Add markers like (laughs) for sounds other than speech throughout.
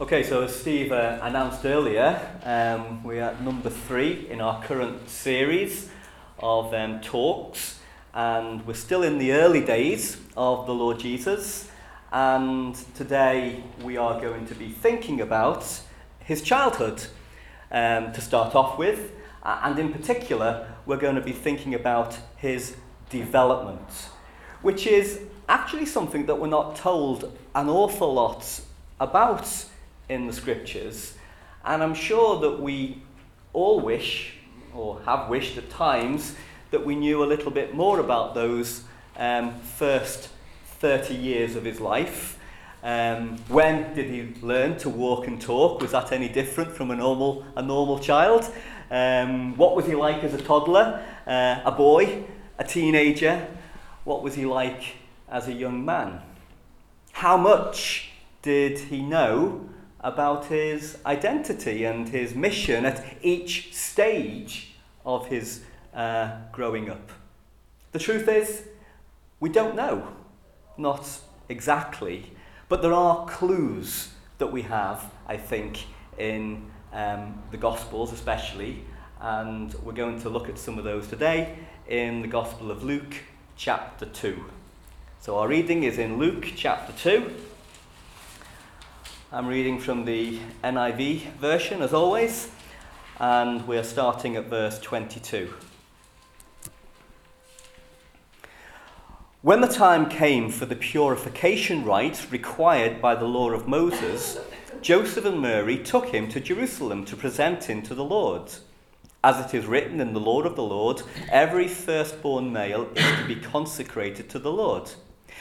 Okay, so as Steve uh, announced earlier, um, we're at number three in our current series of um, talks, and we're still in the early days of the Lord Jesus. And today we are going to be thinking about his childhood um, to start off with, and in particular, we're going to be thinking about his development, which is actually something that we're not told an awful lot about in the scriptures. And I'm sure that we all wish, or have wished at times, that we knew a little bit more about those um, first 30 years of his life. Um, when did he learn to walk and talk? Was that any different from a normal, a normal child? Um, what was he like as a toddler, uh, a boy, a teenager? What was he like as a young man? How much did he know about his identity and his mission at each stage of his uh, growing up. The truth is, we don't know, not exactly, but there are clues that we have, I think, in um, the Gospels especially, and we're going to look at some of those today in the Gospel of Luke, chapter 2. So our reading is in Luke chapter 2 I'm reading from the NIV version, as always, and we're starting at verse 22. When the time came for the purification rite required by the law of Moses, Joseph and Mary took him to Jerusalem to present him to the Lord. As it is written in the law of the Lord, every firstborn male is to be consecrated to the Lord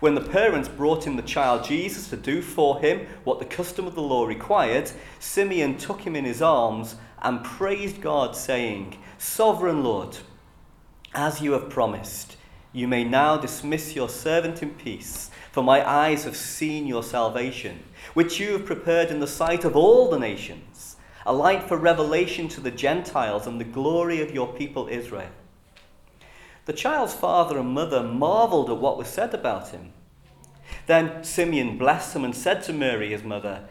When the parents brought in the child Jesus to do for him what the custom of the law required, Simeon took him in his arms and praised God, saying, Sovereign Lord, as you have promised, you may now dismiss your servant in peace, for my eyes have seen your salvation, which you have prepared in the sight of all the nations, a light for revelation to the Gentiles and the glory of your people Israel. The child's father and mother marveled at what was said about him. Then Simeon blessed him and said to Mary, his mother,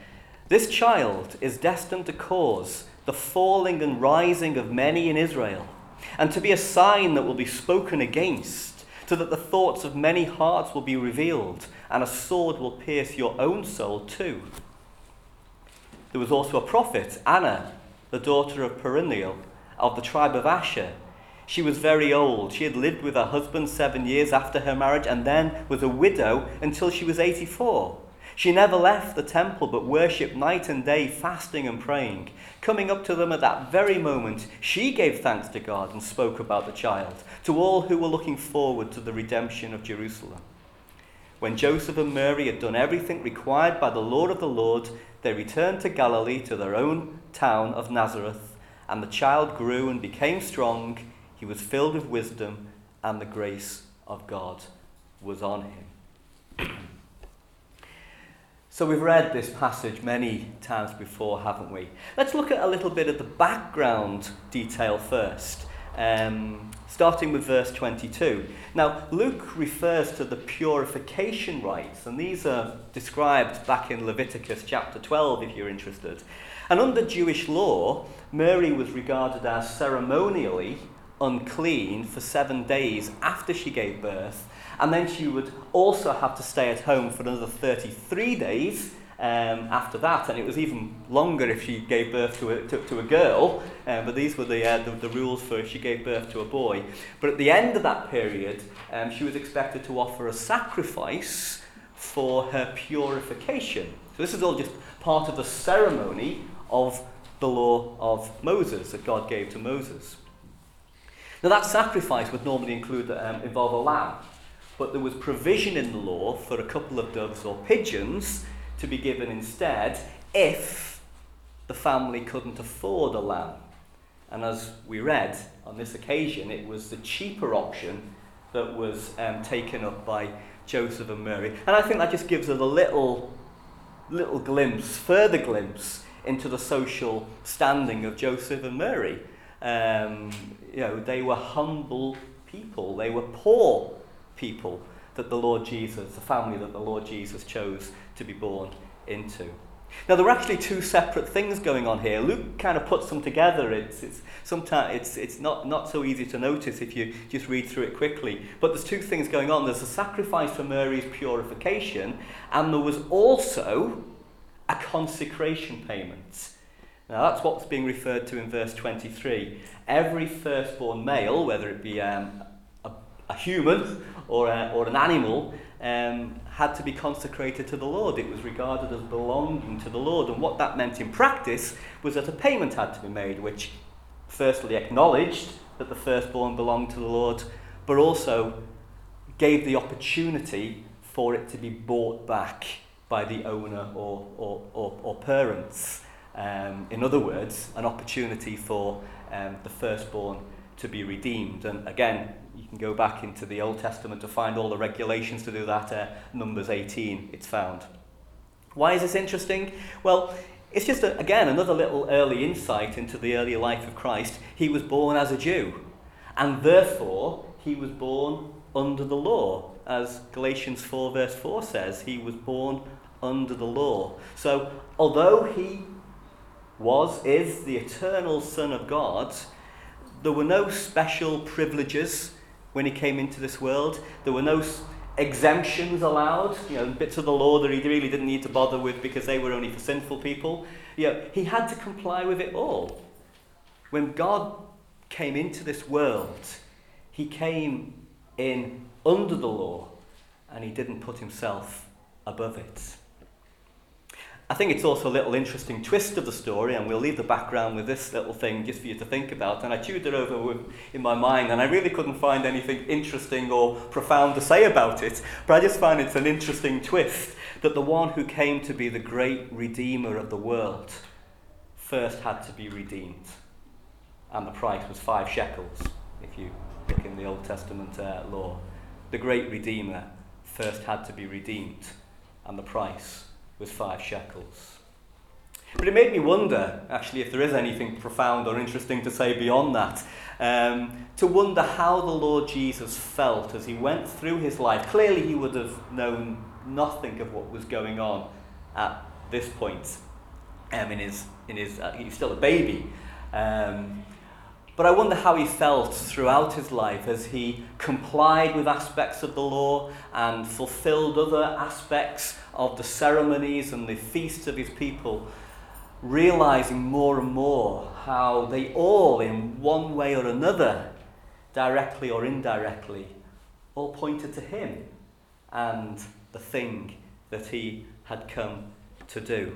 This child is destined to cause the falling and rising of many in Israel, and to be a sign that will be spoken against, so that the thoughts of many hearts will be revealed, and a sword will pierce your own soul too. There was also a prophet, Anna, the daughter of Penuel, of the tribe of Asher. She was very old. She had lived with her husband seven years after her marriage and then was a widow until she was 84. She never left the temple but worshipped night and day, fasting and praying. Coming up to them at that very moment, she gave thanks to God and spoke about the child to all who were looking forward to the redemption of Jerusalem. When Joseph and Mary had done everything required by the Lord of the Lord, they returned to Galilee to their own town of Nazareth, and the child grew and became strong he was filled with wisdom, and the grace of God was on him. So we've read this passage many times before, haven't we? Let's look at a little bit of the background detail first, um, starting with verse 22. Now, Luke refers to the purification rites, and these are described back in Leviticus chapter 12, if you're interested. And under Jewish law, Mary was regarded as ceremonially unclean for seven days after she gave birth, and then she would also have to stay at home for another 33 days um, after that, and it was even longer if she gave birth to a, to, to a girl, um, but these were the, uh, the, the rules for if she gave birth to a boy. But at the end of that period, um, she was expected to offer a sacrifice for her purification. So this is all just part of the ceremony of the law of Moses that God gave to Moses. Now, that sacrifice would normally include um, involve a lamb, but there was provision in the law for a couple of doves or pigeons to be given instead if the family couldn't afford a lamb. And as we read on this occasion, it was the cheaper option that was um, taken up by Joseph and Mary. And I think that just gives us a little, little glimpse, further glimpse into the social standing of Joseph and Mary. Um, you know, they were humble people. They were poor people that the Lord Jesus, the family that the Lord Jesus chose to be born into. Now, there are actually two separate things going on here. Luke kind of puts them together. It's, it's, sometimes it's, it's not, not so easy to notice if you just read through it quickly. But there's two things going on. There's a sacrifice for Mary's purification, and there was also a consecration payment. Now, that's what's being referred to in verse 23. Every firstborn male, whether it be um, a, a human or, a, or an animal, um, had to be consecrated to the Lord. It was regarded as belonging to the Lord. And what that meant in practice was that a payment had to be made, which firstly acknowledged that the firstborn belonged to the Lord, but also gave the opportunity for it to be bought back by the owner or, or, or, or parents. Um, in other words, an opportunity for um, the firstborn to be redeemed. And again, you can go back into the Old Testament to find all the regulations to do that. Uh, Numbers 18, it's found. Why is this interesting? Well, it's just, a, again, another little early insight into the early life of Christ. He was born as a Jew, and therefore he was born under the law. As Galatians 4, verse 4 says, he was born under the law. So, although he was, is the eternal Son of God, there were no special privileges when he came into this world. There were no exemptions allowed, you know, bits of the law that he really didn't need to bother with because they were only for sinful people. You know, he had to comply with it all. When God came into this world, he came in under the law and he didn't put himself above it. I think it's also a little interesting twist of the story, and we'll leave the background with this little thing just for you to think about. And I chewed it over in my mind, and I really couldn't find anything interesting or profound to say about it. But I just find it's an interesting twist that the one who came to be the great redeemer of the world first had to be redeemed. And the price was five shekels, if you look in the Old Testament uh, law. The great redeemer first had to be redeemed, and the price was five shekels. But it made me wonder, actually, if there is anything profound or interesting to say beyond that. Um, to wonder how the Lord Jesus felt as he went through his life. Clearly, he would have known nothing of what was going on at this point. Um, in his, in his, uh, he's still a baby. Um, but I wonder how he felt throughout his life as he complied with aspects of the law and fulfilled other aspects of the ceremonies and the feasts of his people, realizing more and more how they all, in one way or another, directly or indirectly, all pointed to him and the thing that he had come to do.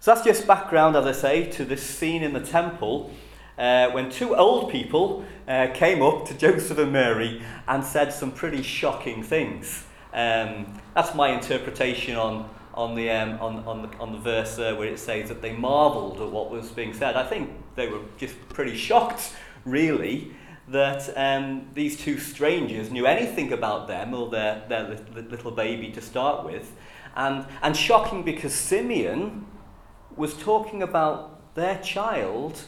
So that's just background, as I say, to this scene in the temple uh, when two old people uh, came up to Joseph and Mary and said some pretty shocking things. Um, that's my interpretation on, on, the, um, on, on, the, on the verse uh, where it says that they marvelled at what was being said. I think they were just pretty shocked, really, that um, these two strangers knew anything about them or their, their little baby to start with. And, and shocking because Simeon was talking about their child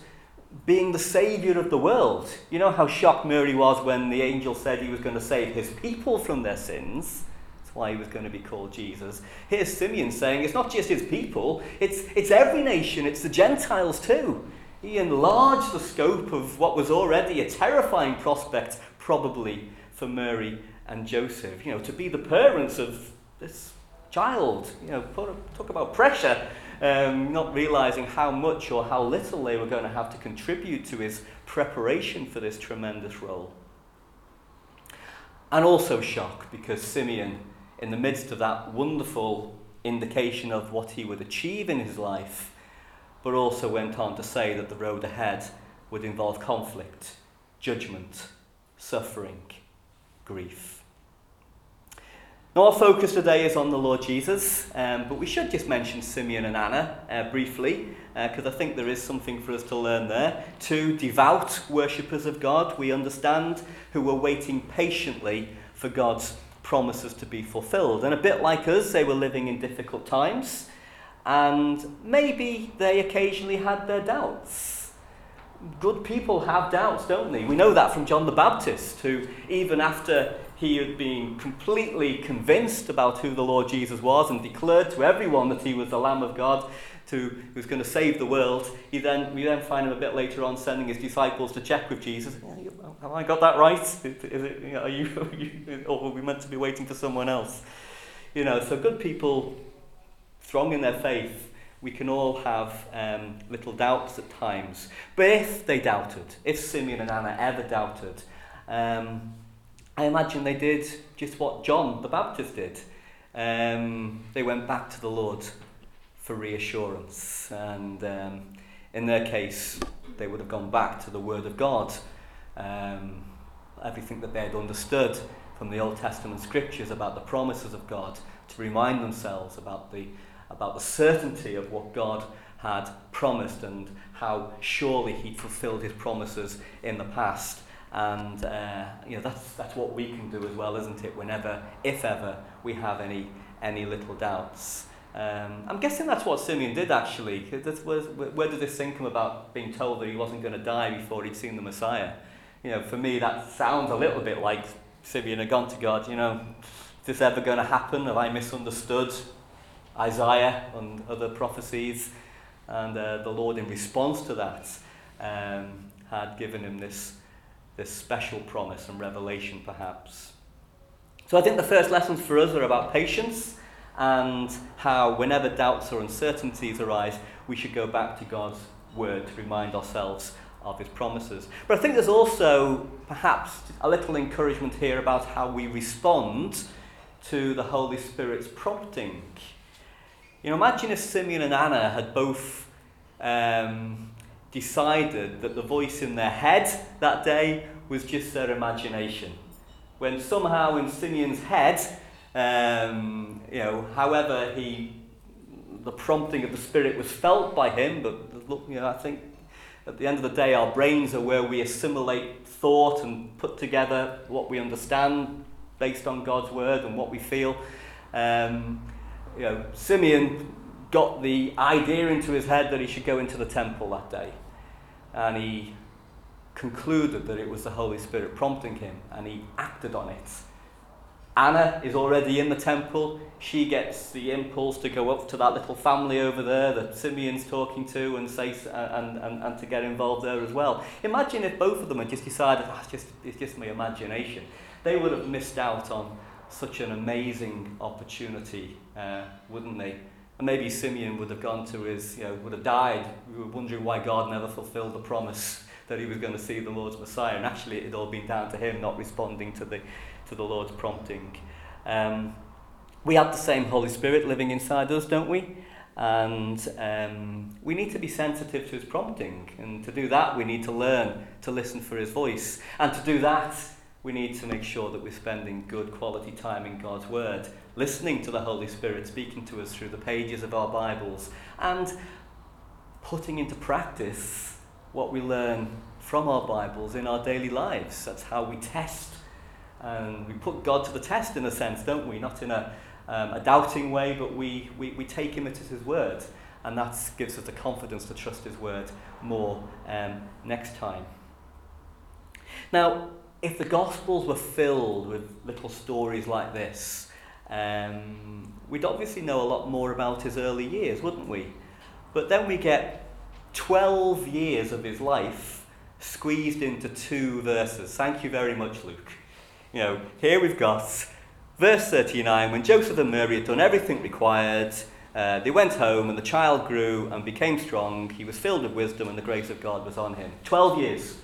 being the saviour of the world. You know how shocked Mary was when the angel said he was going to save his people from their sins? That's why he was going to be called Jesus. Here's Simeon saying it's not just his people, it's, it's every nation, it's the Gentiles too. He enlarged the scope of what was already a terrifying prospect, probably, for Mary and Joseph. You know, to be the parents of this child. You know, talk about pressure um, not realizing how much or how little they were going to have to contribute to his preparation for this tremendous role. And also shock because Simeon, in the midst of that wonderful indication of what he would achieve in his life, but also went on to say that the road ahead would involve conflict, judgment, suffering, grief. Our focus today is on the Lord Jesus, um, but we should just mention Simeon and Anna uh, briefly, because uh, I think there is something for us to learn there. Two devout worshippers of God, we understand, who were waiting patiently for God's promises to be fulfilled. And a bit like us, they were living in difficult times, and maybe they occasionally had their doubts. Good people have doubts, don't they? We know that from John the Baptist, who, even after he had been completely convinced about who the Lord Jesus was and declared to everyone that he was the Lamb of God to, who was going to save the world. He then, we then find him a bit later on sending his disciples to check with Jesus. Have I got that right? Is it, are, you, (laughs) are you, or are we meant to be waiting for someone else? You know, so good people, strong in their faith, we can all have um, little doubts at times. But if they doubted, if Simeon and Anna ever doubted, um, I imagine they did just what John the Baptist did. Um, they went back to the Lord for reassurance. And um, in their case, they would have gone back to the Word of God. Um, everything that they had understood from the Old Testament scriptures about the promises of God to remind themselves about the, about the certainty of what God had promised and how surely He'd fulfilled His promises in the past. And uh, you know, that's, that's what we can do as well, isn't it? Whenever, if ever, we have any, any little doubts. Um, I'm guessing that's what Simeon did actually. Was, where did this thing come about being told that he wasn't going to die before he'd seen the Messiah? You know, for me, that sounds a little bit like Simeon had gone to God, you know, is this ever going to happen? Have I misunderstood Isaiah and other prophecies? And uh, the Lord, in response to that, um, had given him this this special promise and revelation, perhaps. So I think the first lessons for us are about patience and how, whenever doubts or uncertainties arise, we should go back to God's word to remind ourselves of his promises. But I think there's also perhaps a little encouragement here about how we respond to the Holy Spirit's prompting. You know, imagine if Simeon and Anna had both um, decided that the voice in their head that day was just their imagination. When somehow in Simeon's head, um, you know, however he, the prompting of the Spirit was felt by him, but look, you know, I think at the end of the day, our brains are where we assimilate thought and put together what we understand based on God's word and what we feel. Um, you know, Simeon got the idea into his head that he should go into the temple that day and he concluded that it was the Holy Spirit prompting him, and he acted on it. Anna is already in the temple. She gets the impulse to go up to that little family over there that Simeon's talking to and say and, and, and to get involved there as well. Imagine if both of them had just decided, oh, it's, just, it's just my imagination. They would have missed out on such an amazing opportunity, uh, wouldn't they? And maybe Simeon would have gone to his, you know, would have died, We were wondering why God never fulfilled the promise (laughs) that he was going to see the Lord's Messiah. And actually, it had all been down to him not responding to the, to the Lord's prompting. Um, we have the same Holy Spirit living inside us, don't we? And um, we need to be sensitive to his prompting. And to do that, we need to learn to listen for his voice. And to do that, we need to make sure that we're spending good quality time in God's Word, listening to the Holy Spirit speaking to us through the pages of our Bibles, and putting into practice what we learn from our Bibles in our daily lives. That's how we test and we put God to the test in a sense, don't we? Not in a, um, a doubting way, but we, we, we take Him at His word. And that gives us the confidence to trust His word more um, next time. Now, if the Gospels were filled with little stories like this, um, we'd obviously know a lot more about his early years, wouldn't we? But then we get 12 years of his life squeezed into two verses. Thank you very much, Luke. You know, here we've got verse 39 when Joseph and Mary had done everything required. Uh, they went home, and the child grew and became strong. He was filled with wisdom, and the grace of God was on him. 12 years.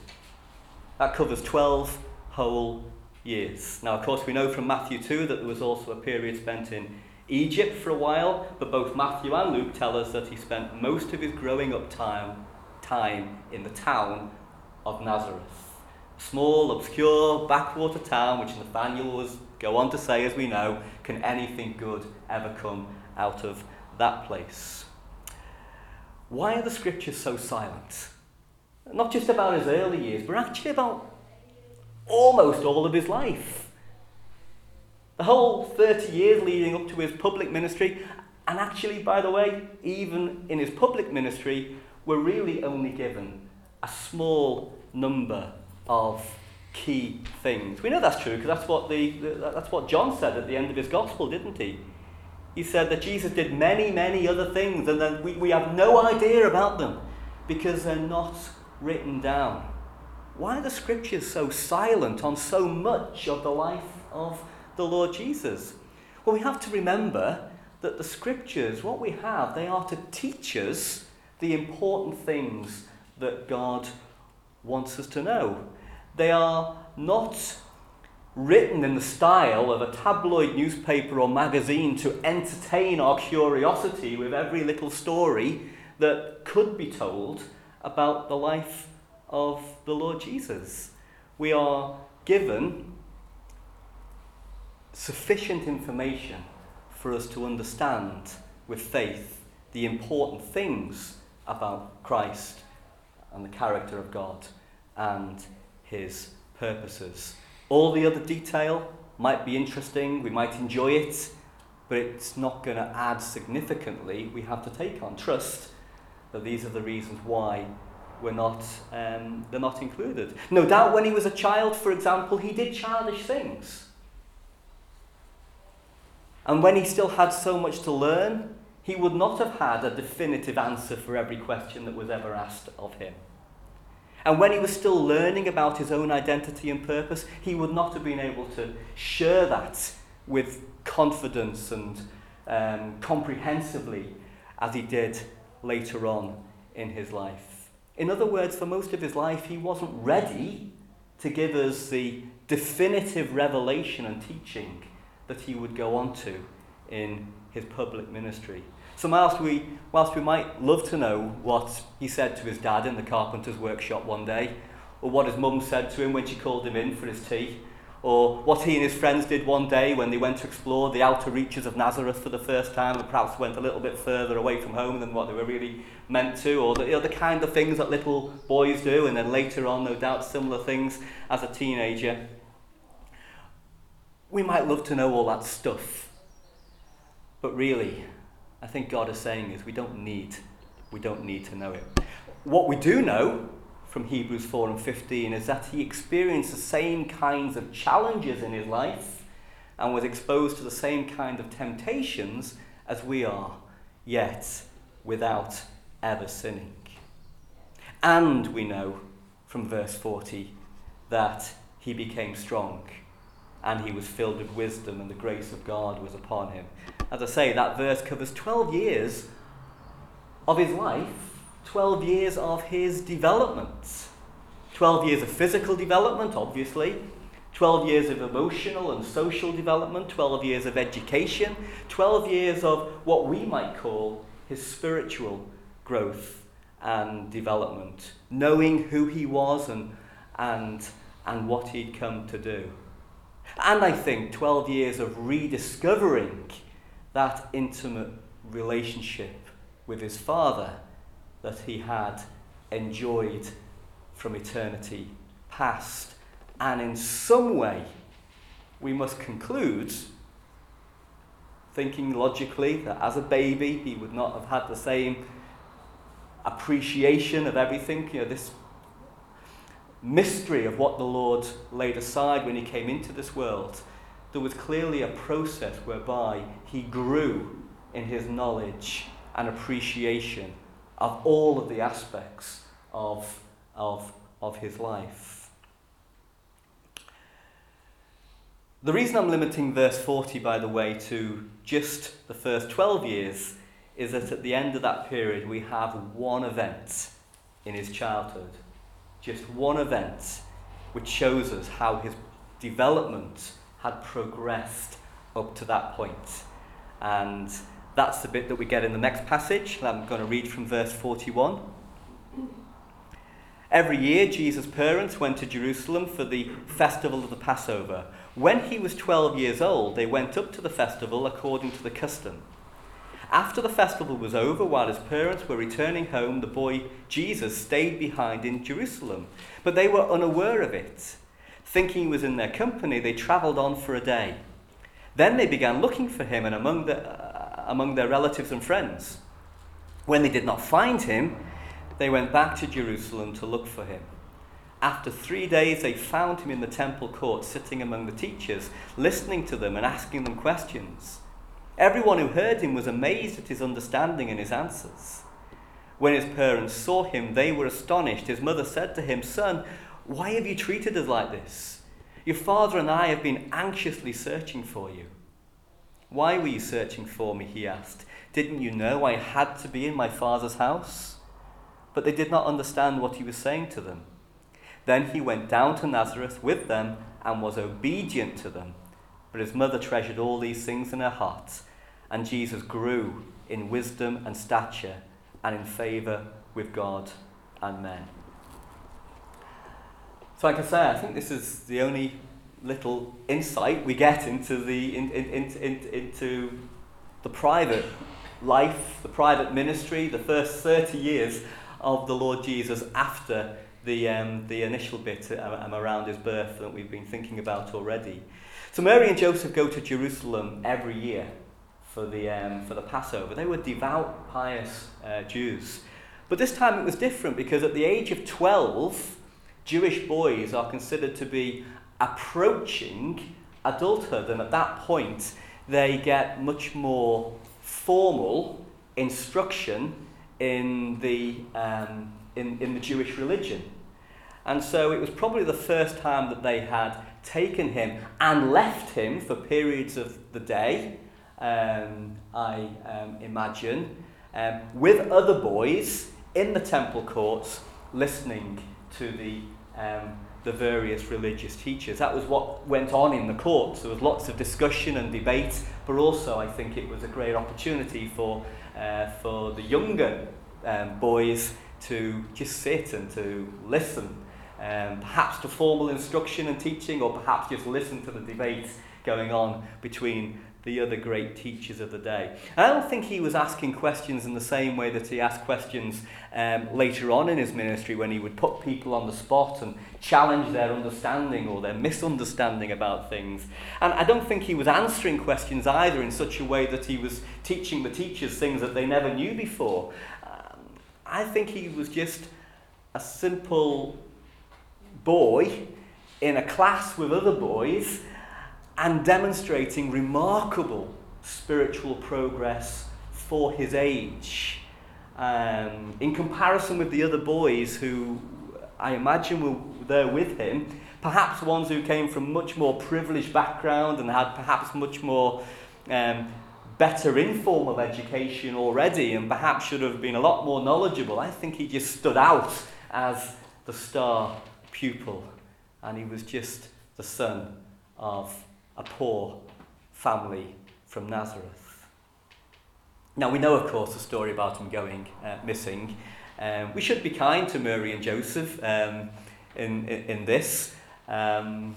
That covers 12 whole years. Now, of course, we know from Matthew 2 that there was also a period spent in Egypt for a while, but both Matthew and Luke tell us that he spent most of his growing up time, time in the town of Nazareth. A small, obscure, backwater town, which Nathaniel was go on to say, as we know, can anything good ever come out of that place? Why are the scriptures so silent? Not just about his early years, but actually about almost all of his life. The whole 30 years leading up to his public ministry, and actually, by the way, even in his public ministry, we're really only given a small number of key things. We know that's true because that's what the, that's what John said at the end of his gospel, didn't he? He said that Jesus did many, many other things, and then we, we have no idea about them because they're not written down. Why are the scriptures so silent on so much of the life of the Lord Jesus? Well, we have to remember that the scriptures, what we have, they are to teach us the important things that God wants us to know. They are not written in the style of a tabloid newspaper or magazine to entertain our curiosity with every little story that could be told about the life of the Lord Jesus. We are given sufficient information for us to understand with faith the important things about Christ and the character of God and his purposes. All the other detail might be interesting, we might enjoy it, but it's not going to add significantly. We have to take on trust that these are the reasons why we're not, um, they're not included. No doubt when he was a child, for example, he did childish things. And when he still had so much to learn, he would not have had a definitive answer for every question that was ever asked of him. And when he was still learning about his own identity and purpose, he would not have been able to share that with confidence and um, comprehensively as he did later on in his life. In other words, for most of his life, he wasn't ready to give us the definitive revelation and teaching that he would go on to in his public ministry. So whilst we, whilst we might love to know what he said to his dad in the carpenter's workshop one day, or what his mum said to him when she called him in for his tea, or what he and his friends did one day when they went to explore the outer reaches of Nazareth for the first time and perhaps went a little bit further away from home than what they were really meant to, or the, you know, the kind of things that little boys do, and then later on, no doubt, similar things as a teenager. We might love to know all that stuff, but really, I think God is saying is we don't need, we don't need to know it. What we do know from Hebrews 4 and 15 is that he experienced the same kinds of challenges in his life and was exposed to the same kind of temptations as we are, yet without ever sinning. And we know from verse 40 that he became strong and he was filled with wisdom, and the grace of God was upon him. As I say, that verse covers 12 years of his life, 12 years of his development. 12 years of physical development, obviously, 12 years of emotional and social development, 12 years of education, 12 years of what we might call his spiritual growth and development, knowing who he was and, and, and what he'd come to do. And I think 12 years of rediscovering that intimate relationship with his father that he had enjoyed from eternity past. And in some way, we must conclude, thinking logically, that as a baby he would not have had the same appreciation of everything. You know, this mystery of what the Lord laid aside when he came into this world, there was clearly a process whereby he grew in his knowledge and appreciation of all of the aspects of, of, of his life. The reason I'm limiting verse 40, by the way, to just the first 12 years is that at the end of that period we have one event in his childhood just one event which shows us how his development had progressed up to that point. And that's the bit that we get in the next passage. I'm going to read from verse 41. Every year, Jesus' parents went to Jerusalem for the festival of the Passover. When he was 12 years old, they went up to the festival according to the custom. After the festival was over, while his parents were returning home, the boy Jesus stayed behind in Jerusalem. But they were unaware of it. Thinking he was in their company, they travelled on for a day. Then they began looking for him and among, the, among their relatives and friends. When they did not find him, they went back to Jerusalem to look for him. After three days, they found him in the temple court, sitting among the teachers, listening to them and asking them questions. Everyone who heard him was amazed at his understanding and his answers. When his parents saw him, they were astonished. His mother said to him, Son, why have you treated us like this? Your father and I have been anxiously searching for you. Why were you searching for me? He asked. Didn't you know I had to be in my father's house? But they did not understand what he was saying to them. Then he went down to Nazareth with them and was obedient to them. But his mother treasured all these things in her heart. And Jesus grew in wisdom and stature and in favour with God and men. So, like I say, I think this is the only little insight we get into the, in, in, in, into the private life, the private ministry, the first 30 years of the Lord Jesus after the, um, the initial bit um, around his birth that we've been thinking about already. So Mary and Joseph go to Jerusalem every year for the, um, for the Passover. They were devout, pious uh, Jews. But this time it was different because at the age of 12, Jewish boys are considered to be approaching adulthood, and at that point, they get much more formal instruction in the, um, in, in the Jewish religion. And so it was probably the first time that they had taken him and left him for periods of the day, um, I um, imagine, um, with other boys in the temple courts listening to the, um, the various religious teachers. That was what went on in the courts. There was lots of discussion and debate, but also I think it was a great opportunity for, uh, for the younger um, boys to just sit and to listen um, perhaps to formal instruction and teaching, or perhaps just listen to the debates going on between the other great teachers of the day. And I don't think he was asking questions in the same way that he asked questions um, later on in his ministry when he would put people on the spot and challenge their understanding or their misunderstanding about things. And I don't think he was answering questions either in such a way that he was teaching the teachers things that they never knew before. Um, I think he was just a simple boy in a class with other boys and demonstrating remarkable spiritual progress for his age. Um, in comparison with the other boys who I imagine were there with him, perhaps ones who came from much more privileged background and had perhaps much more um, better informal education already and perhaps should have been a lot more knowledgeable. I think he just stood out as the star pupil, and he was just the son of a poor family from Nazareth. Now, we know, of course, the story about him going uh, missing. Um, we should be kind to Mary and Joseph um, in, in, in, this. Um,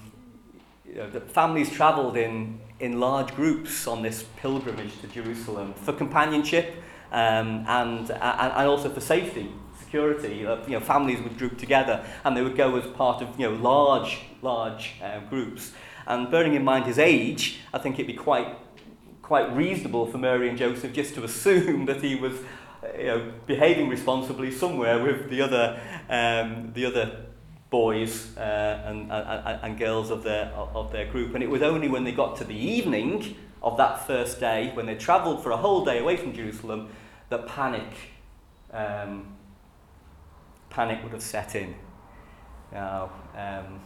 you know, the families travelled in, in large groups on this pilgrimage to Jerusalem for companionship um, and, and, and also for safety security. Uh, you know, families would group together and they would go as part of you know, large, large uh, groups. And bearing in mind his age, I think it'd be quite, quite reasonable for Mary and Joseph just to (laughs) assume that he was you know, behaving responsibly somewhere with the other, um, the other boys uh, and, and, and girls of their, of their group. And it was only when they got to the evening of that first day, when they travelled for a whole day away from Jerusalem, that panic um, panic would have set in. Now, um,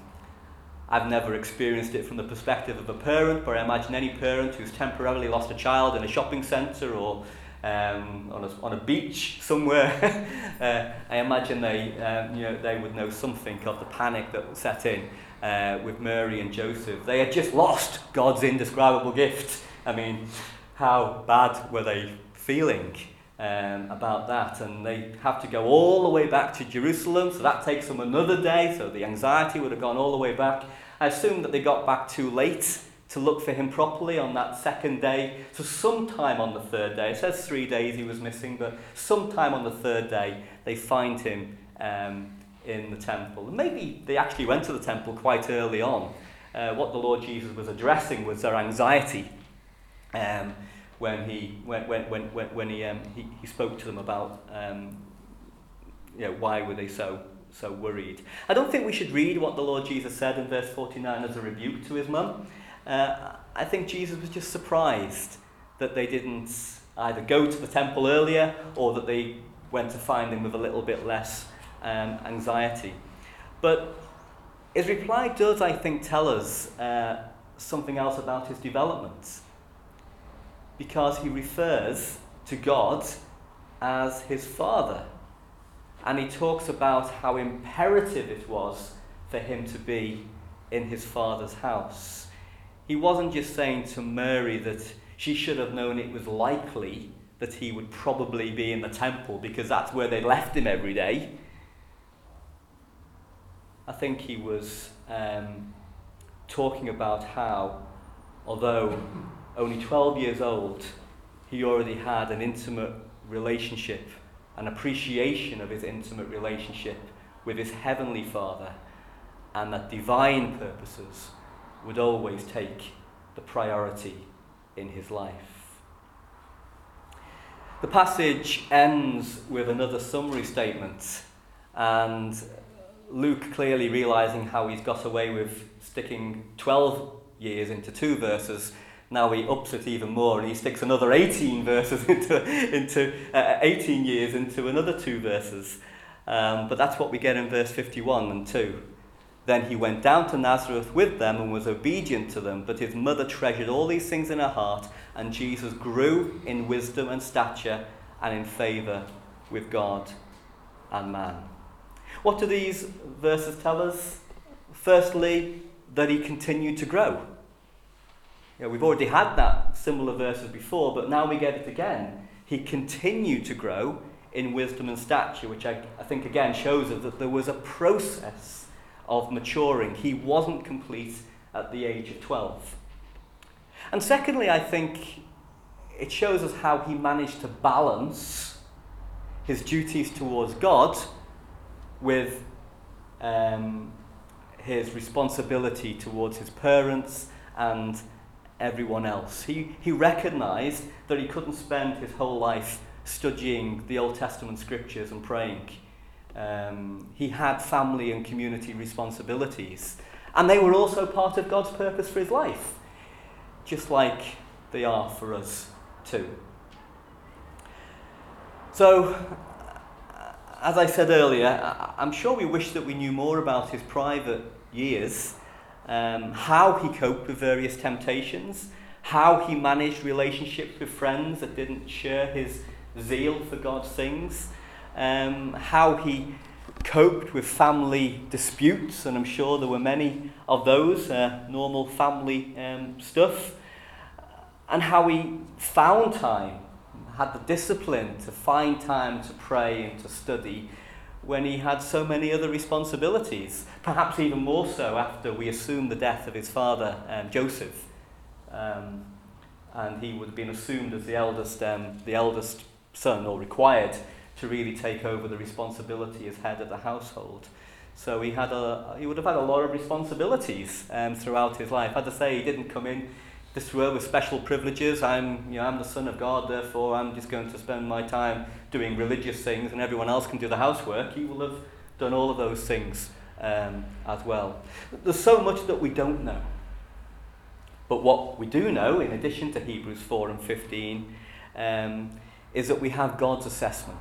I've never experienced it from the perspective of a parent, but I imagine any parent who's temporarily lost a child in a shopping centre or um, on, a, on a beach somewhere, (laughs) uh, I imagine they, um, you know, they would know something of the panic that set in uh, with Mary and Joseph. They had just lost God's indescribable gift. I mean, how bad were they feeling? Um, about that, and they have to go all the way back to Jerusalem, so that takes them another day, so the anxiety would have gone all the way back. I assume that they got back too late to look for him properly on that second day. So, sometime on the third day, it says three days he was missing, but sometime on the third day, they find him um, in the temple. And maybe they actually went to the temple quite early on. Uh, what the Lord Jesus was addressing was their anxiety. Um, when he when when when when he um, he, he spoke to them about um, you know, why were they so so worried. I don't think we should read what the Lord Jesus said in verse 49 as a rebuke to his mum. Uh, I think Jesus was just surprised that they didn't either go to the temple earlier or that they went to find him with a little bit less um, anxiety. But his reply does, I think, tell us uh, something else about his development because he refers to God as his father. And he talks about how imperative it was for him to be in his father's house. He wasn't just saying to Mary that she should have known it was likely that he would probably be in the temple because that's where they left him every day. I think he was um, talking about how, although only 12 years old, he already had an intimate relationship, an appreciation of his intimate relationship with his heavenly Father, and that divine purposes would always take the priority in his life. The passage ends with another summary statement, and Luke clearly realizing how he's got away with sticking 12 years into two verses now he ups it even more and he sticks another 18 verses (laughs) into, into uh, 18 years into another two verses. Um, but that's what we get in verse 51 and 2. Then he went down to Nazareth with them and was obedient to them, but his mother treasured all these things in her heart, and Jesus grew in wisdom and stature and in favour with God and man. What do these verses tell us? Firstly, that he continued to grow. You know, we've already had that similar verses before, but now we get it again. He continued to grow in wisdom and stature, which I, I think again shows us that there was a process of maturing. He wasn't complete at the age of 12. And secondly, I think it shows us how he managed to balance his duties towards God with um, his responsibility towards his parents and everyone else. He, he recognized that he couldn't spend his whole life studying the Old Testament scriptures and praying. Um, he had family and community responsibilities, and they were also part of God's purpose for his life, just like they are for us too. So, as I said earlier, I'm sure we wish that we knew more about his private years um, how he coped with various temptations, how he managed relationships with friends that didn't share his zeal for God's things, um, how he coped with family disputes, and I'm sure there were many of those, uh, normal family um, stuff, and how he found time, had the discipline to find time to pray and to study when he had so many other responsibilities, perhaps even more so after we assume the death of his father, um, Joseph. Um, and he would have been assumed as the eldest, um, the eldest son, or required to really take over the responsibility as head of the household. So he, had a, he would have had a lot of responsibilities um, throughout his life. As I say, he didn't come in this world with special privileges. I'm, you know, I'm the son of God, therefore I'm just going to spend my time doing religious things and everyone else can do the housework. He will have done all of those things um, as well. There's so much that we don't know. But what we do know, in addition to Hebrews 4 and 15, um, is that we have God's assessment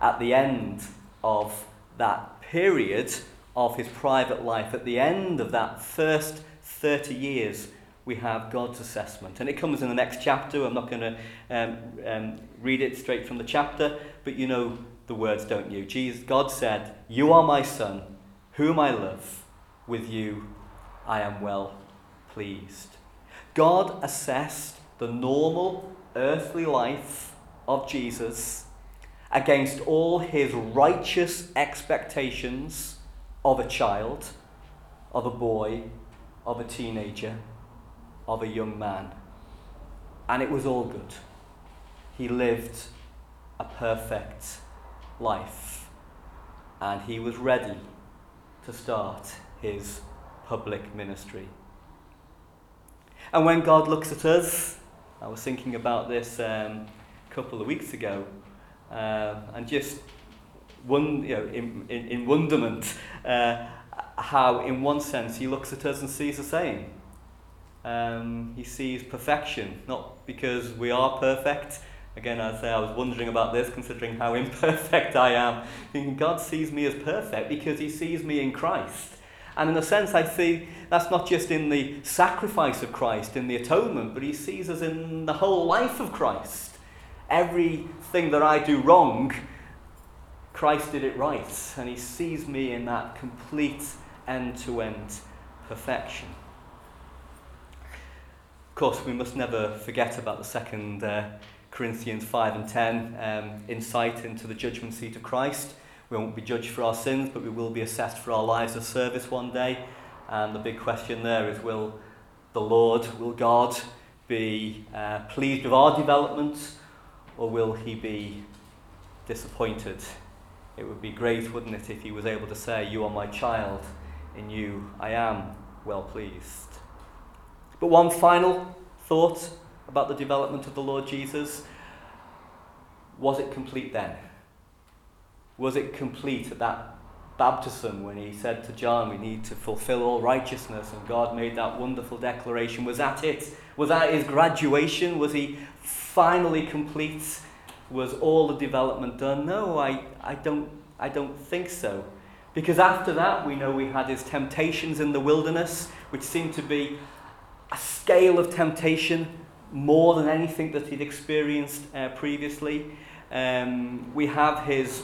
at the end of that period of his private life, at the end of that first 30 years we have God's assessment. And it comes in the next chapter. I'm not going to um, um, read it straight from the chapter, but you know the words, don't you? Jesus, God said, You are my son, whom I love. With you I am well pleased. God assessed the normal earthly life of Jesus against all his righteous expectations of a child, of a boy, of a teenager, of a young man. And it was all good. He lived a perfect life. And he was ready to start his public ministry. And when God looks at us, I was thinking about this um, a couple of weeks ago, uh, and just one, you know, in, in, in wonderment, uh, how, in one sense, He looks at us and sees the same. Um, he sees perfection, not because we are perfect. Again, I say I was wondering about this, considering how (laughs) imperfect I am. God sees me as perfect because He sees me in Christ. And in a sense, I see that's not just in the sacrifice of Christ, in the atonement, but he sees us in the whole life of Christ. Everything that I do wrong, Christ did it right. And he sees me in that complete end to end perfection. Course, we must never forget about the second uh, Corinthians 5 and 10 um, insight into the judgment seat of Christ. We won't be judged for our sins, but we will be assessed for our lives of service one day. And the big question there is will the Lord, will God be uh, pleased with our development, or will he be disappointed? It would be great, wouldn't it, if he was able to say, You are my child, in you I am well pleased. But one final thought about the development of the Lord Jesus was it complete then? Was it complete at that baptism when he said to John, We need to fulfill all righteousness, and God made that wonderful declaration? Was that it? Was that his graduation? Was he finally complete? Was all the development done? No, I, I, don't, I don't think so. Because after that, we know we had his temptations in the wilderness, which seemed to be a scale of temptation more than anything that he'd experienced uh, previously. Um, we have his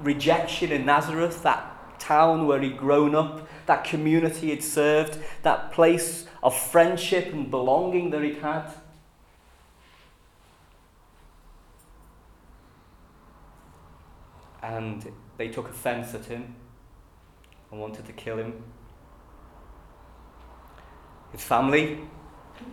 rejection in Nazareth, that town where he'd grown up, that community he'd served, that place of friendship and belonging that he'd had. And they took offense at him and wanted to kill him. His family,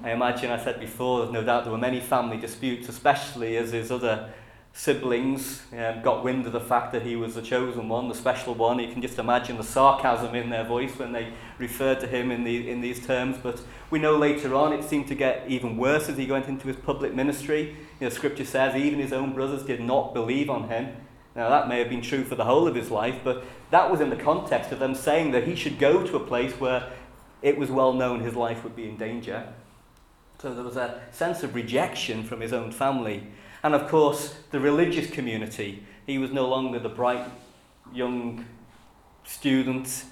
I imagine I said before, no doubt there were many family disputes, especially as his other siblings um, got wind of the fact that he was the chosen one, the special one. You can just imagine the sarcasm in their voice when they referred to him in, the, in these terms. But we know later on it seemed to get even worse as he went into his public ministry. You know, scripture says even his own brothers did not believe on him. Now, that may have been true for the whole of his life, but that was in the context of them saying that he should go to a place where it was well known his life would be in danger. So there was a sense of rejection from his own family. And of course, the religious community. He was no longer the bright young student.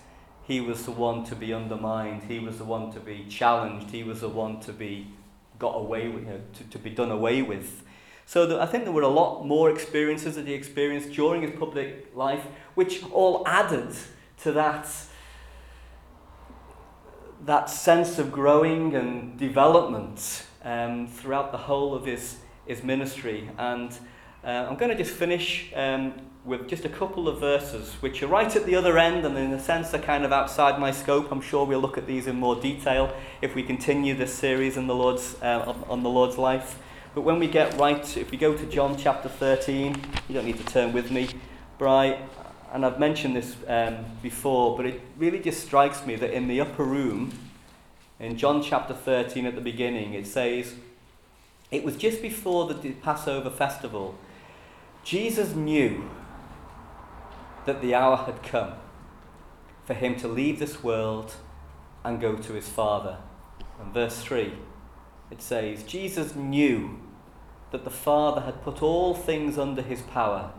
He was the one to be undermined. He was the one to be challenged. He was the one to be got away with, you know, to, to be done away with. So I think there were a lot more experiences that he experienced during his public life, which all added to that that sense of growing and development um, throughout the whole of his his ministry. And uh, I'm going to just finish um, with just a couple of verses, which are right at the other end, and in a sense are kind of outside my scope. I'm sure we'll look at these in more detail if we continue this series in the Lord's, uh, on, on the Lord's life. But when we get right, if we go to John chapter 13, you don't need to turn with me, Bri, and I've mentioned this um, before, but it really just strikes me that in the upper room, in John chapter 13 at the beginning, it says, it was just before the Passover festival. Jesus knew that the hour had come for him to leave this world and go to his Father. And verse 3, it says, Jesus knew that the Father had put all things under his power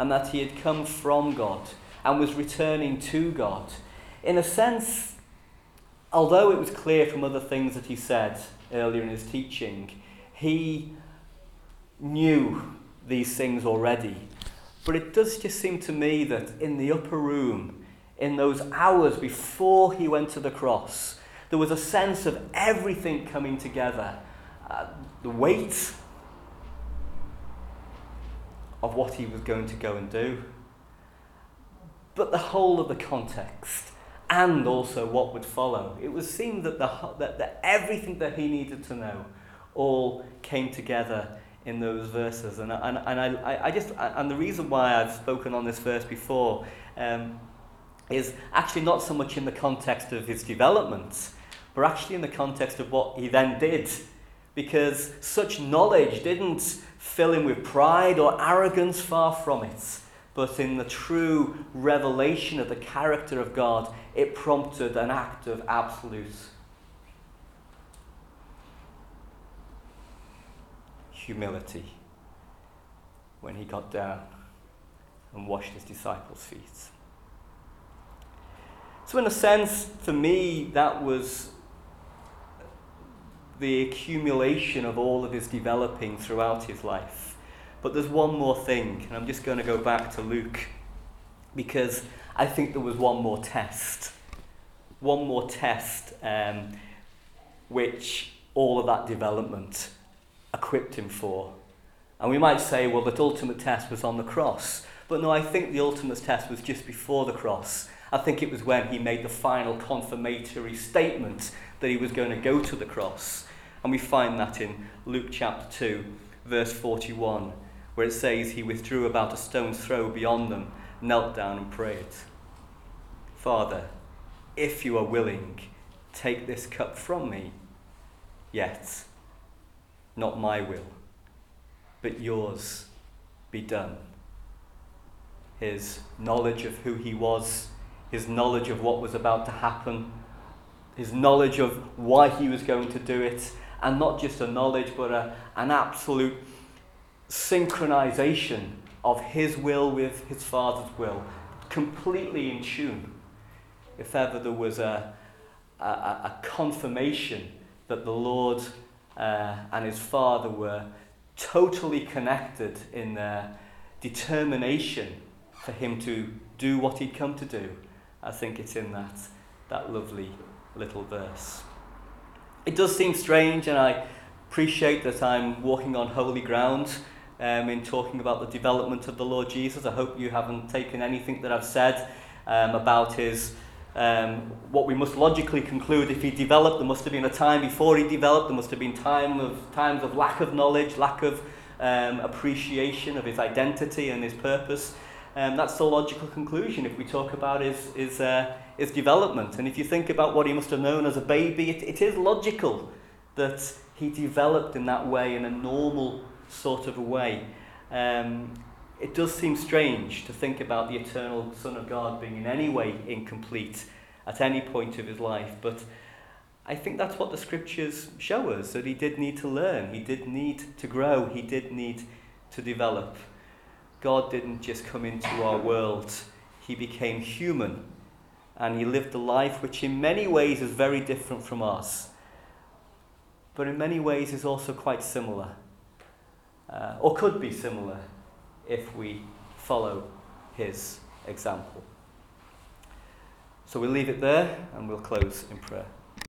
and that he had come from God and was returning to God. In a sense, although it was clear from other things that he said earlier in his teaching, he knew these things already. But it does just seem to me that in the upper room, in those hours before he went to the cross, there was a sense of everything coming together. Uh, the weight, of what he was going to go and do, but the whole of the context and also what would follow. It was seen that, the, that, that everything that he needed to know all came together in those verses. And, and, and I, I just, and the reason why I've spoken on this verse before um, is actually not so much in the context of his development, but actually in the context of what he then did. Because such knowledge didn't fill him with pride or arrogance, far from it. But in the true revelation of the character of God, it prompted an act of absolute humility when he got down and washed his disciples' feet. So, in a sense, for me, that was the accumulation of all of his developing throughout his life. But there's one more thing, and I'm just going to go back to Luke because I think there was one more test. One more test um, which all of that development equipped him for. And we might say, well, that ultimate test was on the cross. But no, I think the ultimate test was just before the cross. I think it was when he made the final confirmatory statement that he was going to go to the cross. And we find that in Luke chapter 2, verse 41, where it says, He withdrew about a stone's throw beyond them, knelt down and prayed, Father, if you are willing, take this cup from me. Yet, not my will, but yours be done. His knowledge of who he was, his knowledge of what was about to happen, his knowledge of why he was going to do it, and not just a knowledge, but a, an absolute synchronization of his will with his Father's will, completely in tune. If ever there was a, a, a confirmation that the Lord uh, and his father were totally connected in their determination for him to do what he'd come to do. I think it's in that, that lovely little verse. It does seem strange, and I appreciate that I'm walking on holy ground um, in talking about the development of the Lord Jesus. I hope you haven't taken anything that I've said um, about his um, what we must logically conclude if he developed, there must have been a time before he developed, there must have been time of, times of lack of knowledge, lack of um, appreciation of his identity and his purpose. Um, that's the logical conclusion if we talk about his, his, uh, his development. And if you think about what he must have known as a baby, it, it is logical that he developed in that way, in a normal sort of a way. Um, it does seem strange to think about the eternal Son of God being in any way incomplete at any point of his life, but I think that's what the scriptures show us that he did need to learn, he did need to grow, he did need to develop. God didn't just come into our world, he became human and he lived a life which, in many ways, is very different from us, but in many ways is also quite similar, uh, or could be similar if we follow his example. So we'll leave it there and we'll close in prayer.